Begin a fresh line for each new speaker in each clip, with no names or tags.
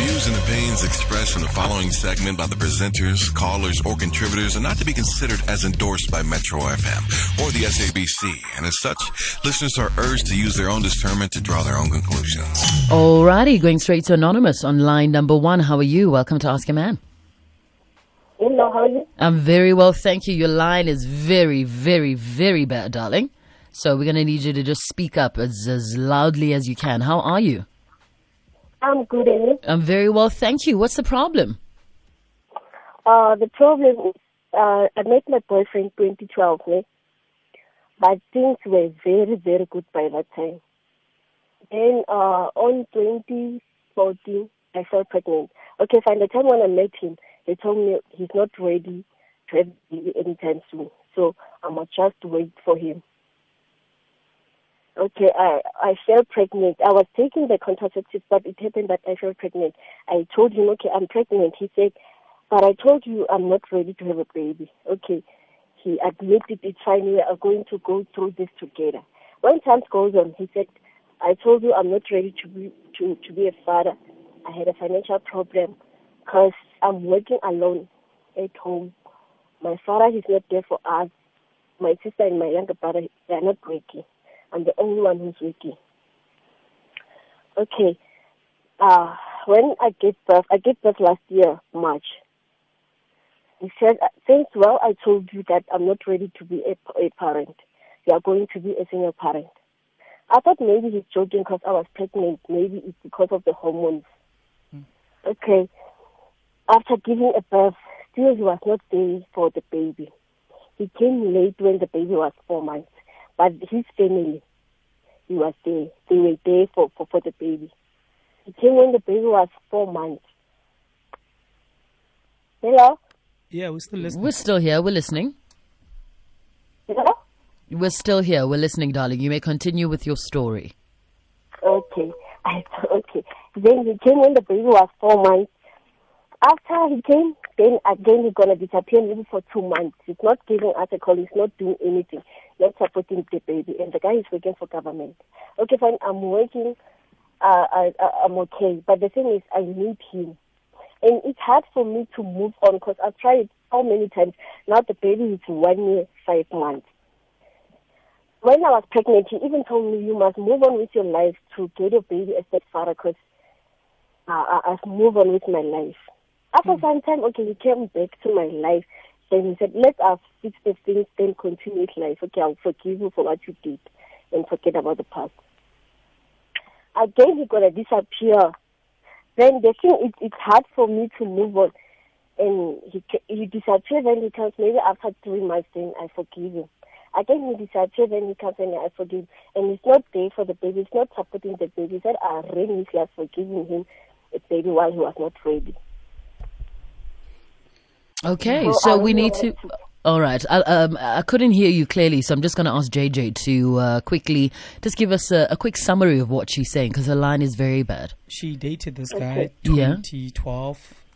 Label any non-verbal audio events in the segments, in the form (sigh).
views and opinions expressed in the following segment by the presenters, callers, or contributors are not to be considered as endorsed by Metro FM or the SABC, and as such, listeners are urged to use their own discernment to draw their own conclusions.
Alrighty, going straight to Anonymous on line number one. How are you? Welcome to Ask a Man.
Hello, how are you?
I'm very well, thank you. Your line is very, very, very bad, darling. So we're going to need you to just speak up as, as loudly as you can. How are you?
I'm good, and you?
I'm very well, thank you. What's the problem?
Uh, the problem is, uh, I met my boyfriend 2012, ne? but things were very, very good by that time. Then, uh, on 2014, I fell pregnant. Okay, fine. The time when I met him, he told me he's not ready to have baby anytime soon. So I must just wait for him. Okay, I I fell pregnant. I was taking the contraceptives, but it happened that I fell pregnant. I told him, okay, I'm pregnant. He said, but I told you I'm not ready to have a baby. Okay, he admitted it's fine. We are going to go through this together. When time goes on, he said, I told you I'm not ready to be to to be a father. I had a financial problem because I'm working alone at home. My father is not there for us. My sister and my younger brother they are not working. I'm the only one who's working. Okay. Uh, when I gave birth, I gave birth last year, March. He said, since well, I told you that I'm not ready to be a, a parent. You are going to be a single parent. I thought maybe he's joking because I was pregnant. Maybe it's because of the hormones. Okay. After giving a birth, still he was not there for the baby. He came late when the baby was four months. But his family, he was there. They were there for, for, for the baby. He came when the baby was four months. Hello?
Yeah, we're still listening.
We're still here. We're listening.
Hello?
We're still here. We're listening, darling. You may continue with your story.
Okay. I, (laughs) okay. Then he came when the baby was four months. After he came, then again he's gonna disappear maybe for two months. He's not giving us a call. He's not doing anything. Not supporting the baby. And the guy is working for government. Okay, fine. I'm working. Uh, I, I'm okay. But the thing is, I need him. And it's hard for me to move on because I've tried so many times. Now the baby is one year, five months. When I was pregnant, he even told me, you must move on with your life to get your baby a stepfather because uh, I- I've moved on with my life. After some time, okay, he came back to my life. Then he said, let us fix the things, then continue with life. Okay, I'll forgive you for what you did and forget about the past. Again, he gonna disappear. Then the thing, it, it's hard for me to move on. And he he disappeared, then he comes maybe after three months, then I forgive him. Again, he disappeared, then he comes and I forgive. him. And he's not there for the baby, he's not supporting the baby. He said, I his life forgiving him a baby while he was not ready.
Okay,
So
so we need to. All right, I, um, I couldn't hear you clearly, so I'm just going to ask JJ to uh, quickly just give us a, a quick summary of what she's saying because her line is very bad.
She dated this guy
Okay.
Yeah.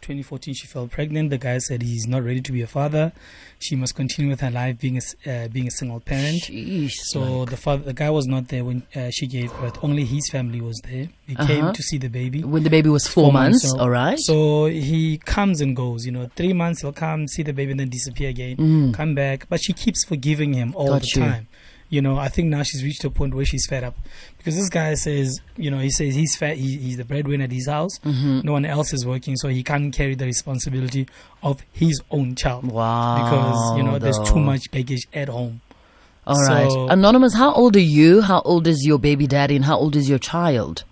2012. 2014, she fell pregnant. The guy said he's not ready to be a father. She must continue with her life being a, uh, being a single parent.
Sheesh,
So
like-
the father, the guy was not there when uh, she gave birth. Only his family was there. He
Uh-huh.
came to see the baby.
when the baby was four, months,
old.
all right?
So he comes and goes. You know, three months he'll come see the baby and then disappear again,
Mm.
come back. But she keeps forgiving him all
Got
the
you.
time. You know, I think now she's reached a point where she's fed up because this guy says, you know, he says he's fat, he, he's the breadwinner at his house.
Mm-hmm.
No one else is working, so he can't carry the responsibility of his own child
wow.
because you know there's too much baggage at home.
All right.
So-
Anonymous, how old are you? How old is your baby daddy? And how old is your child?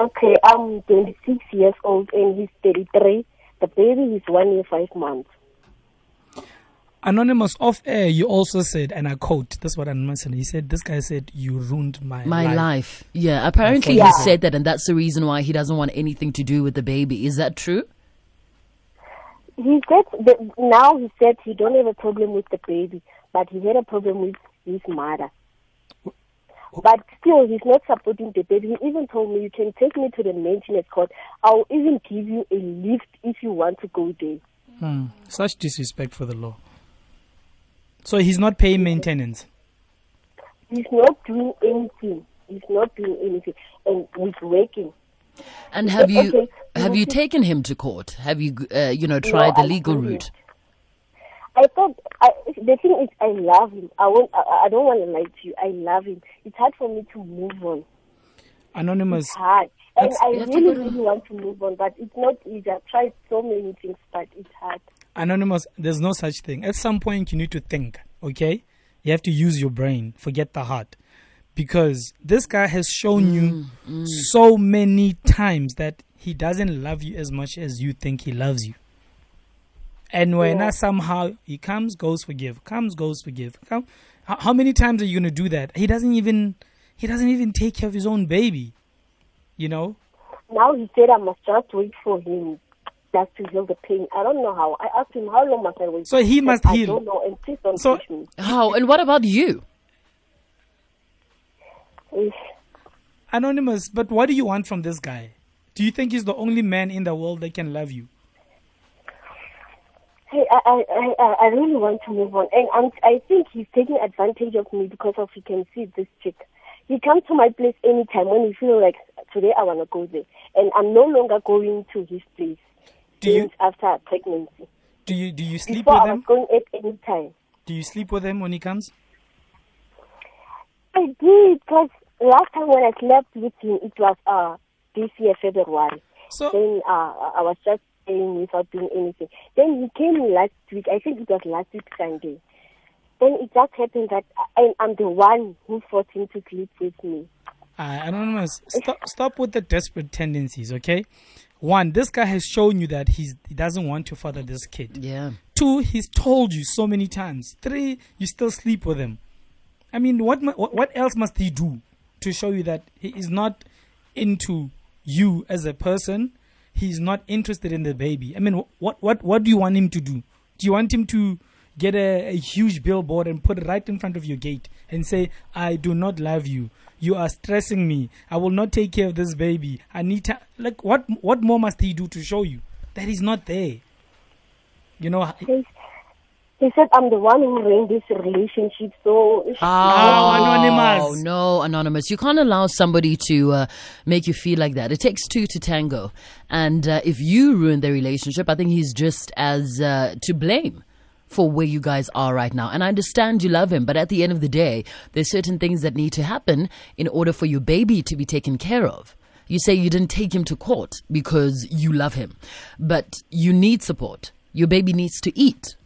Okay, I'm 26 years old and he's 33. The baby is one year, five months.
Anonymous off air, you also said, and I quote, this is what Anonymous said. He said, "This guy said you ruined my
My life.
life."
Yeah, apparently
Yeah.
he said that, and that's the reason why he doesn't want anything to do with the baby. Is that true?
He said that now he said he don't have a problem with the baby, but he had a problem with his mother. But still, he's not supporting the baby. He even told me, "You can take me to the maintenance court. I'll even give you a lift if you want to go there."
Hmm. Such disrespect for the law. So he's not paying maintenance.
He's not doing anything. He's not doing anything, and he's working.
And have you
Okay,
have Have you taken him to court? Have you, uh, you know, tried
No,
the legal
haven't.
route?
I thought I, the thing is I love him. I won't. I, I don't want to lie to you. I love him. It's hard for me to move on.
Anonymous.
It's hard, and I
You have to
really,
to-
really want to move on, but it's not easy. I've tried so many things, but it's hard.
Anonymous, there's no such thing. At some point, you need to think, okay? You have to use your brain, forget the heart. Because this guy has shown you mm, mm. so many times that he doesn't love you as much as you think he loves you. And when
Yeah.
somehow he comes, goes, forgive, comes, goes, forgive. Come, how, how many times are you going to do that? He doesn't even, he doesn't even take care of his own baby. You know?
Now he said I must just wait for him just to heal the pain. I don't know how. I asked him how long must I wait.
So he
said,
must
I
heal.
don't know, and please don't
So-
push me.
How? And what about you?
Anonymous, but what do you want from this guy? Do you think he's the only man in the world that can love you?
Hey, I, I, I, I- I really want to move on, and I'm, I think he's taking advantage of me because of he can see this chick. He comes to my place anytime when he feel like today I want to go there, and I'm no longer going to his place.
Do you-
after pregnancy?
Do you do you sleep
Before
with
I was
him?
going at any time.
Do you sleep with him when he comes?
I did because last time when I slept with him, it was uh this year February.
So
Then uh, I was just staying without doing anything. Then he came last week. I think it was last week Sunday. Then it just happened that I, I'm the one who forced him to sleep with me.
uh, anonymous, stop stop with the desperate tendencies, okay? One, this guy has shown you that he's he doesn't want to father this kid.
Yeah.
Two, he's told you so many times. Three, you still sleep with him. I mean, what what, what else must he do to show you that he is not into you as a person? He's not interested in the baby. I mean, what what what do you want him to do? Do you want him to get a, a huge billboard and put it right in front of your gate and say, "I do not love you. You are stressing me. I will not take care of this baby. I need to." Like, what what more must he do to show you that he's not there? You know,
He, he said I'm the one who ran this relationship. So
Oh,
Anonymous.
no, anonymous. You can't allow somebody to uh, make you feel like that. It takes two to tango, and uh, if you ruin the relationship, I think he's just as uh, to blame for where you guys are right now. And I understand you love him, but at the end of the day, there's certain things that need to happen in order for your baby to be taken care of. You say you didn't take him to court because you love him, but you need support. Your baby needs to eat.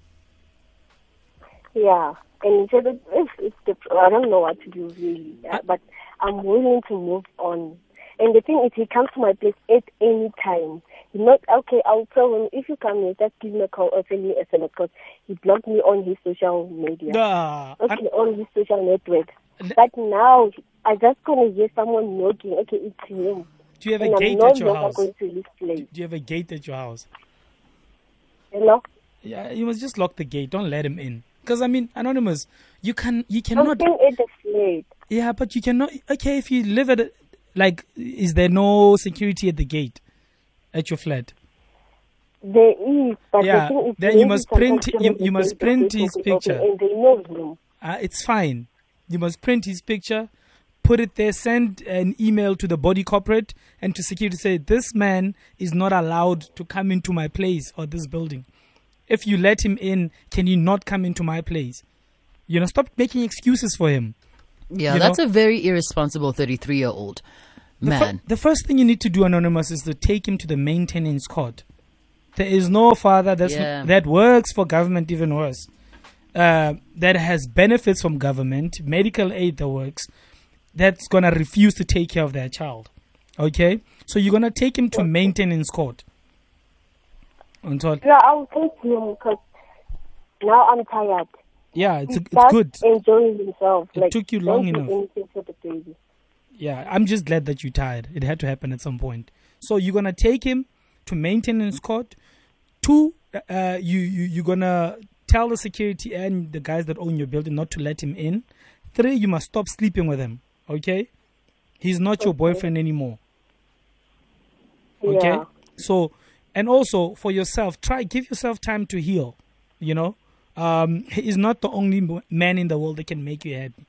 Yeah, and he said that it's the I don't know what to do really, but I'm willing to move on. And the thing is, he comes to my place at any time. Not okay. I'll tell him if you come here, just give me a call or send me a SMS because he blocked me on his social media,
Duh.
okay, on his social network. But now I just gonna hear someone knocking. Okay, it's him.
Do you have
and
a
I'm
gate at your house?
going to his place.
Do you have a gate at your house?
Know,
Yeah, you must just lock the gate. Don't let him in. Because I mean, anonymous, you can you
I'm
cannot.
staying at the flat.
Yeah, but you cannot. Okay, if you live at a, like, is there no security at the gate at your flat?
There is, but
Yeah,
the thing is,
then you must print- you- you must print his
okay, okay,
picture.
and they know him.
Uh, it's fine. You must print his picture, put it there, send an email to the body corporate and to security say this man is not allowed to come into my place or this building. If you let him in, can you not come into my place? You know, stop making excuses for him.
Yeah,
You
that's know? a very irresponsible 33 year old
The, fir-
man.
the first thing you need to do, Anonymous, is to take him to the maintenance court. There is no father that's
Yeah.
that works for government, even worse, uh, that has benefits from government, medical aid that works, that's going to refuse to take care of their child. Okay? So you're going to take him to maintenance court. Until,
Yeah, I'll take him because now I'm tired.
yeah, it's,
He's
it's good.
enjoying himself.
It
like,
took you
don't
long
do
enough. Yeah, I'm just glad that you're tired. It had to happen at some point. So you're gonna take him to maintenance court. Two, uh, you you you're gonna tell the security and the guys that own your building not to let him in. Three, you must stop sleeping with him. Okay, he's not your boyfriend anymore. Okay,
Yeah.
so and also for yourself, try give yourself time to heal. You know, um, he is not the only man in the world that can make you happy.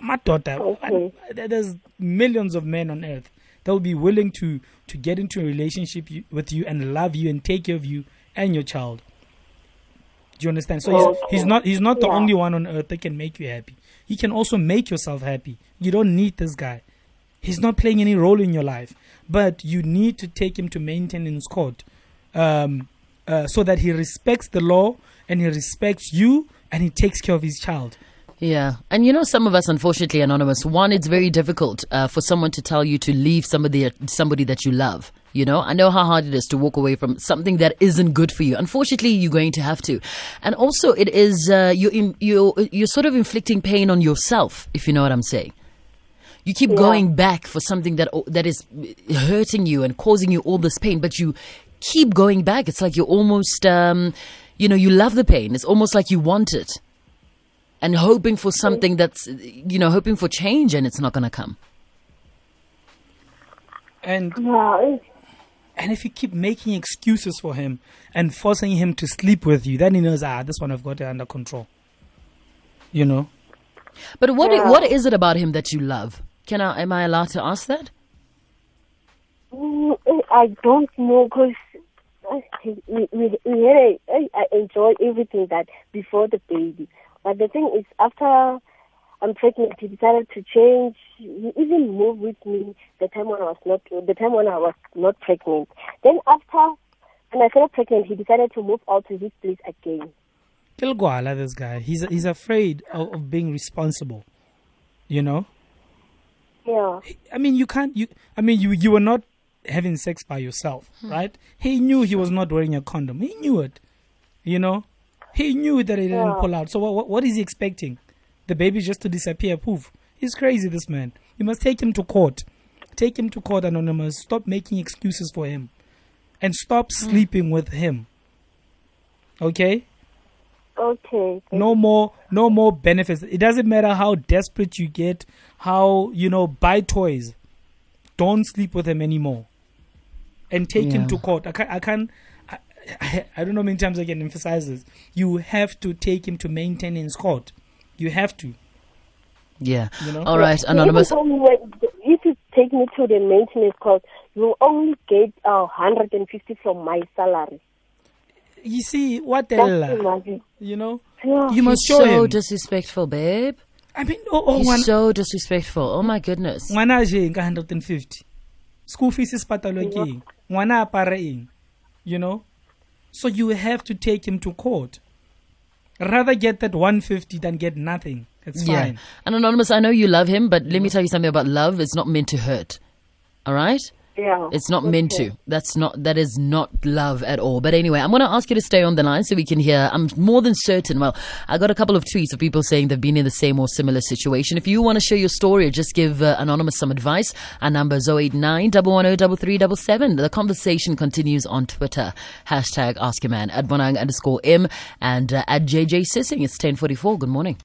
My daughter,
Okay.
there's millions of men on earth they'll be willing to to get into a relationship you, with you and love you and take care of you and your child. Do you understand? So he's, he's not he's not the
Yeah.
only one on earth that can make you happy. He can also make yourself happy. You don't need this guy. He's not playing any role in your life, but you need to take him to maintenance court, um, uh, so that he respects the law and he respects you and he takes care of his child.
Yeah, and you know, some of us, unfortunately, anonymous. One, it's very difficult uh, for someone to tell you to leave somebody somebody that you love. You know, I know how hard it is to walk away from something that isn't good for you. Unfortunately, you're going to have to, and also it is uh, you in, you you're sort of inflicting pain on yourself, if you know what I'm saying. You keep going back for something that that is hurting you and causing you all this pain, but you keep going back. It's like you're almost, um, you know, you love the pain. It's almost like you want it and hoping for something that's you know hoping for change and it's not going to come
And
Yeah,
and if you keep making excuses for him and forcing him to sleep with you, then he knows ah this one I've got it under control. You know.
but what
Yeah.
what is it about him that you love can i am i allowed to ask that
Mm, I don't know because we, we, we had a, I I enjoy everything that before the baby. But the thing is, after I'm pregnant, he decided to change. He even moved with me the time when I was not the time when I was not pregnant. Then after when I felt pregnant, he decided to move out to his place again.
Kilgwala, this guy. He's he's afraid of, of being responsible. You know?
Yeah.
I mean you can't you I mean you you were not having sex by yourself, hmm. right? He knew he was not wearing a condom. He knew it. You know? He knew that he didn't
Yeah.
pull out. So what, what what is he expecting? The baby just to disappear, poof. He's crazy this man. You must take him to court. Take him to court anonymous. Stop making excuses for him. And stop mm. sleeping with him. Okay?
Okay.
no more no more benefits it doesn't matter how desperate you get how you know buy toys don't sleep with him anymore and take him to court i can't i can't I, (laughs) I, I don't know how many times i can emphasize this. You have to take him to maintenance court. You have to.
Yeah.
You know?
all right
He
anonymous.
even told me when- If you take me to the maintenance court, you only get uh, 150 from my salary.
you see what the
That's
hell?
imagine.
you know?
Yeah.
you must
He's
show
so
him.
disrespectful babe.
I mean oh, oh
he's
one,
so disrespectful. Oh my goodness.
Ngwana a je ka 150 school fees is patalwe ke eng? Ngwana a eng? You know so you have to take him to court. Rather get that 150 than get nothing. It's
yeah.
fine.
And anonymous i know you love him but let me tell you something about love. It's not meant to hurt. All right
Yeah.
It's not meant to. That's not. That is not love at all. But anyway, I'm going to ask you to stay on the line so we can hear. I'm more than certain. Well, I got a couple of tweets of people saying they've been in the same or similar situation. If you want to share your story or just give uh, anonymous some advice, our number is 089 110 The conversation continues on Twitter. Hashtag Ask a Man at Bonang underscore M and uh, at JJ Sissing. It's 1044. Good morning.